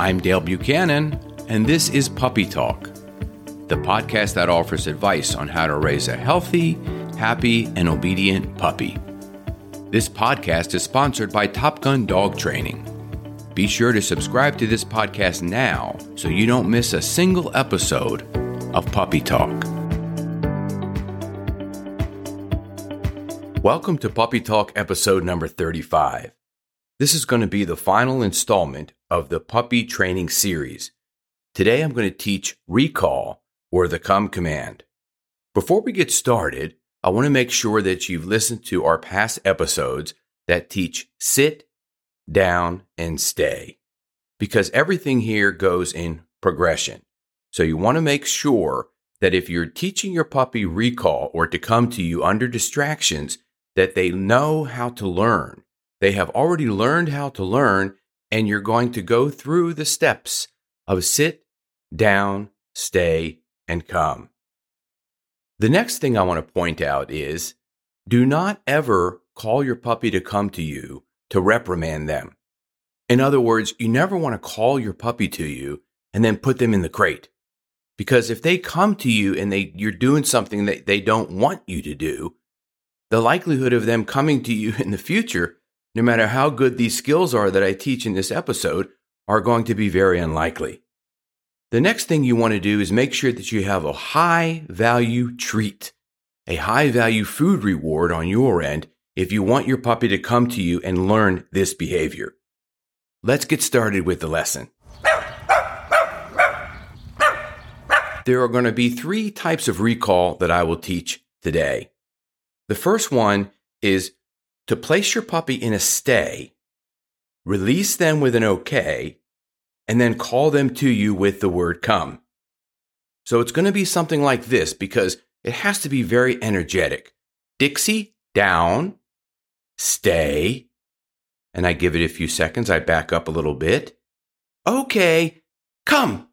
I'm Dale Buchanan, and this is Puppy Talk, the podcast that offers advice on how to raise a healthy, happy, and obedient puppy. This podcast is sponsored by Top Gun Dog Training. Be sure to subscribe to this podcast now so you don't miss a single episode of Puppy Talk. Welcome to Puppy Talk episode number 35. This is going to be the final installment of the puppy training series. Today I'm going to teach recall or the come command. Before we get started, I want to make sure that you've listened to our past episodes that teach sit, down, and stay because everything here goes in progression. So you want to make sure that if you're teaching your puppy recall or to come to you under distractions, that they know how to learn. They have already learned how to learn, and you're going to go through the steps of sit, down, stay, and come. The next thing I want to point out is do not ever call your puppy to come to you to reprimand them. In other words, you never want to call your puppy to you and then put them in the crate. Because if they come to you and they you're doing something that they don't want you to do, the likelihood of them coming to you in the future, no matter how good these skills are that I teach in this episode, are going to be very unlikely. The next thing you want to do is make sure that you have a high value treat, a high value food reward on your end if you want your puppy to come to you and learn this behavior. Let's get started with the lesson. There are going to be three types of recall that I will teach today. The first one is to place your puppy in a stay, release them with an okay, and then call them to you with the word come. So it's going to be something like this because it has to be very energetic. Dixie, down, stay, and I give it a few seconds. I back up a little bit. Okay, come.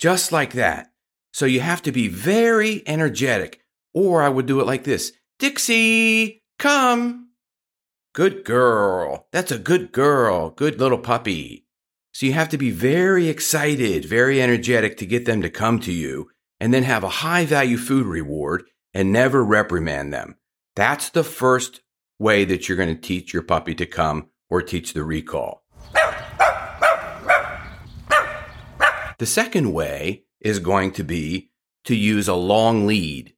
Just like that. So you have to be very energetic. Or I would do it like this Dixie, come. Good girl. That's a good girl. Good little puppy. So you have to be very excited, very energetic to get them to come to you and then have a high value food reward and never reprimand them. That's the first way that you're going to teach your puppy to come or teach the recall. The second way is going to be to use a long lead.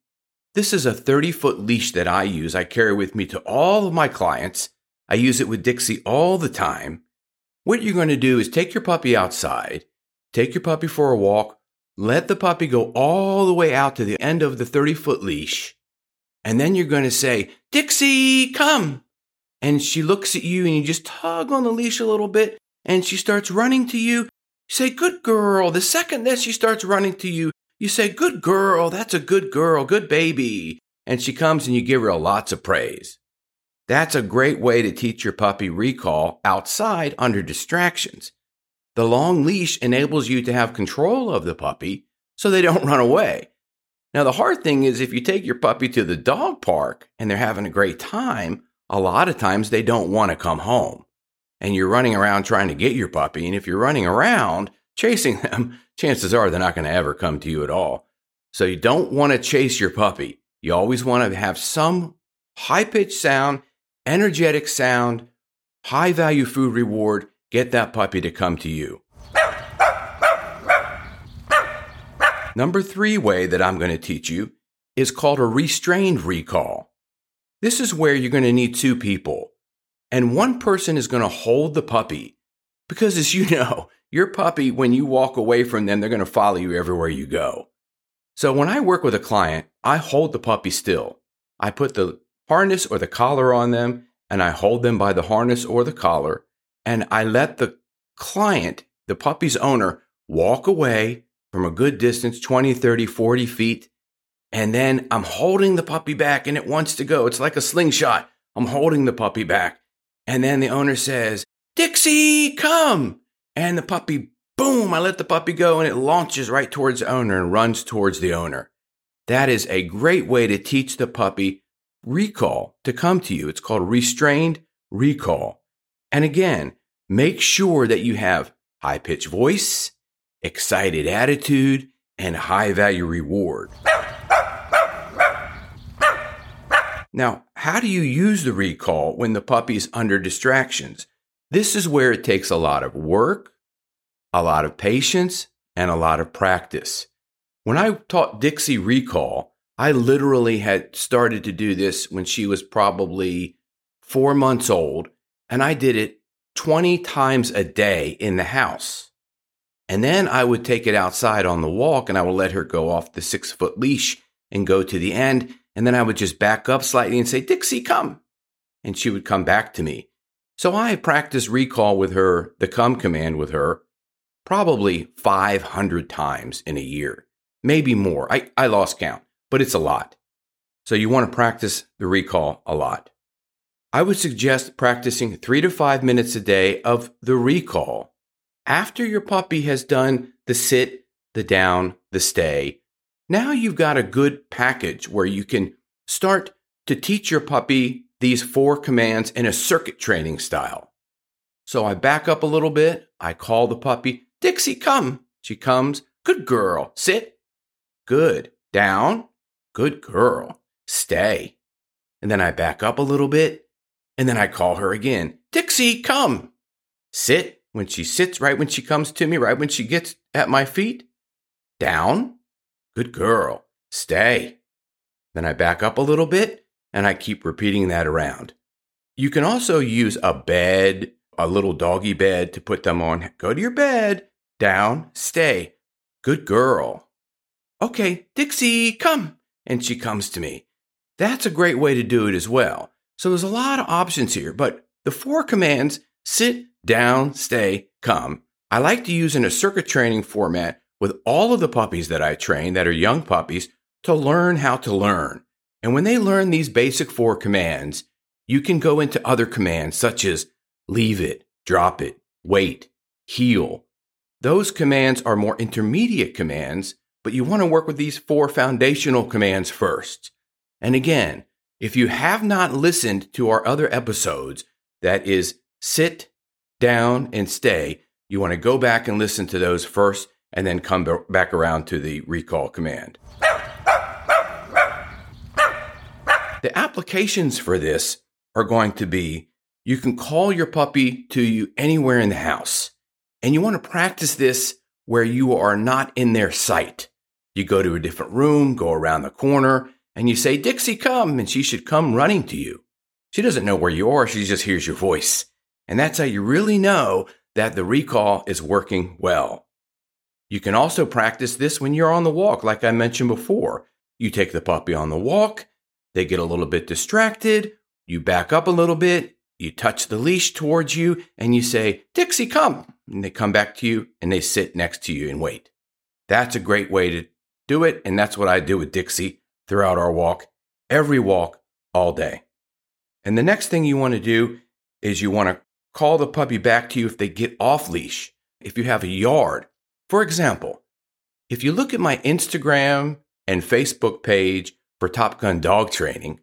This is a 30 foot leash that I use. I carry with me to all of my clients. I use it with Dixie all the time. What you're going to do is take your puppy outside, take your puppy for a walk, let the puppy go all the way out to the end of the 30 foot leash. And then you're going to say, Dixie, come and she looks at you and you just tug on the leash a little bit and she starts running to you. You say, Good girl. The second that she starts running to you, you say, Good girl. That's a good girl. Good baby. And she comes and you give her lots of praise. That's a great way to teach your puppy recall outside under distractions. The long leash enables you to have control of the puppy so they don't run away. Now, the hard thing is if you take your puppy to the dog park and they're having a great time, a lot of times they don't want to come home. And you're running around trying to get your puppy. And if you're running around chasing them, chances are they're not going to ever come to you at all. So you don't want to chase your puppy. You always want to have some high pitched sound, energetic sound, high value food reward. Get that puppy to come to you. Number three way that I'm going to teach you is called a restrained recall. This is where you're going to need two people. And one person is going to hold the puppy. Because as you know, your puppy, when you walk away from them, they're going to follow you everywhere you go. So when I work with a client, I hold the puppy still. I put the harness or the collar on them and I hold them by the harness or the collar and I let the client, the puppy's owner, walk away from a good distance 20, 30, 40 feet. And then I'm holding the puppy back and it wants to go. It's like a slingshot. I'm holding the puppy back. And then the owner says, Dixie, come. And the puppy, boom, I let the puppy go and it launches right towards the owner and runs towards the owner. That is a great way to teach the puppy recall to come to you. It's called restrained recall. And again, make sure that you have high pitched voice, excited attitude, and high value reward. Now, how do you use the recall when the puppy is under distractions? This is where it takes a lot of work, a lot of patience, and a lot of practice. When I taught Dixie recall, I literally had started to do this when she was probably four months old, and I did it 20 times a day in the house. And then I would take it outside on the walk and I would let her go off the six foot leash and go to the end. And then I would just back up slightly and say, Dixie, come. And she would come back to me. So I practiced recall with her, the come command with her, probably 500 times in a year, maybe more. I, I lost count, but it's a lot. So you want to practice the recall a lot. I would suggest practicing three to five minutes a day of the recall after your puppy has done the sit, the down, the stay. Now you've got a good package where you can start to teach your puppy these four commands in a circuit training style. So I back up a little bit. I call the puppy, Dixie, come. She comes. Good girl. Sit. Good. Down. Good girl. Stay. And then I back up a little bit and then I call her again. Dixie, come. Sit. When she sits, right when she comes to me, right when she gets at my feet. Down. Good girl. Stay. Then I back up a little bit and I keep repeating that around. You can also use a bed, a little doggy bed to put them on. Go to your bed. Down. Stay. Good girl. Okay, Dixie, come. And she comes to me. That's a great way to do it as well. So there's a lot of options here, but the four commands sit, down, stay, come. I like to use in a circuit training format with all of the puppies that I train that are young puppies to learn how to learn. And when they learn these basic four commands, you can go into other commands such as leave it, drop it, wait, heel. Those commands are more intermediate commands, but you want to work with these four foundational commands first. And again, if you have not listened to our other episodes, that is sit, down, and stay, you want to go back and listen to those first and then come back around to the recall command. The applications for this are going to be you can call your puppy to you anywhere in the house. And you want to practice this where you are not in their sight. You go to a different room, go around the corner, and you say, Dixie, come, and she should come running to you. She doesn't know where you are, she just hears your voice. And that's how you really know that the recall is working well. You can also practice this when you're on the walk, like I mentioned before. You take the puppy on the walk, they get a little bit distracted, you back up a little bit, you touch the leash towards you, and you say, Dixie, come. And they come back to you and they sit next to you and wait. That's a great way to do it. And that's what I do with Dixie throughout our walk, every walk, all day. And the next thing you want to do is you want to call the puppy back to you if they get off leash. If you have a yard, for example, if you look at my Instagram and Facebook page for Top Gun Dog Training,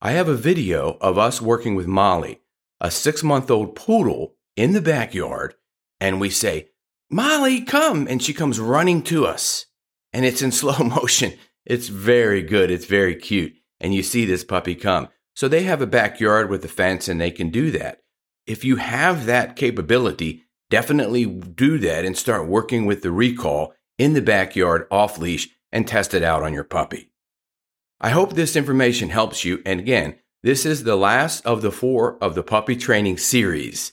I have a video of us working with Molly, a six month old poodle, in the backyard, and we say, Molly, come. And she comes running to us. And it's in slow motion. It's very good. It's very cute. And you see this puppy come. So they have a backyard with a fence and they can do that. If you have that capability, definitely do that and start working with the recall in the backyard off leash and test it out on your puppy. I hope this information helps you. And again, this is the last of the four of the puppy training series.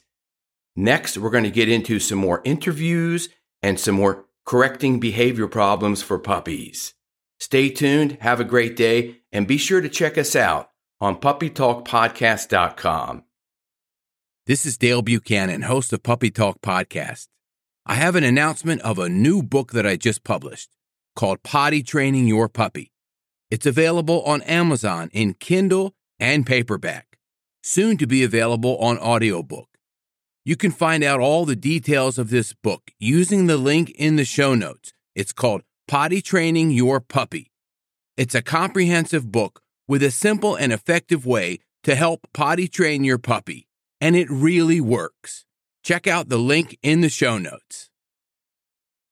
Next, we're going to get into some more interviews and some more correcting behavior problems for puppies. Stay tuned, have a great day, and be sure to check us out on puppytalkpodcast.com. This is Dale Buchanan, host of Puppy Talk Podcast. I have an announcement of a new book that I just published called Potty Training Your Puppy. It's available on Amazon in Kindle and paperback, soon to be available on audiobook. You can find out all the details of this book using the link in the show notes. It's called Potty Training Your Puppy. It's a comprehensive book with a simple and effective way to help potty train your puppy, and it really works. Check out the link in the show notes.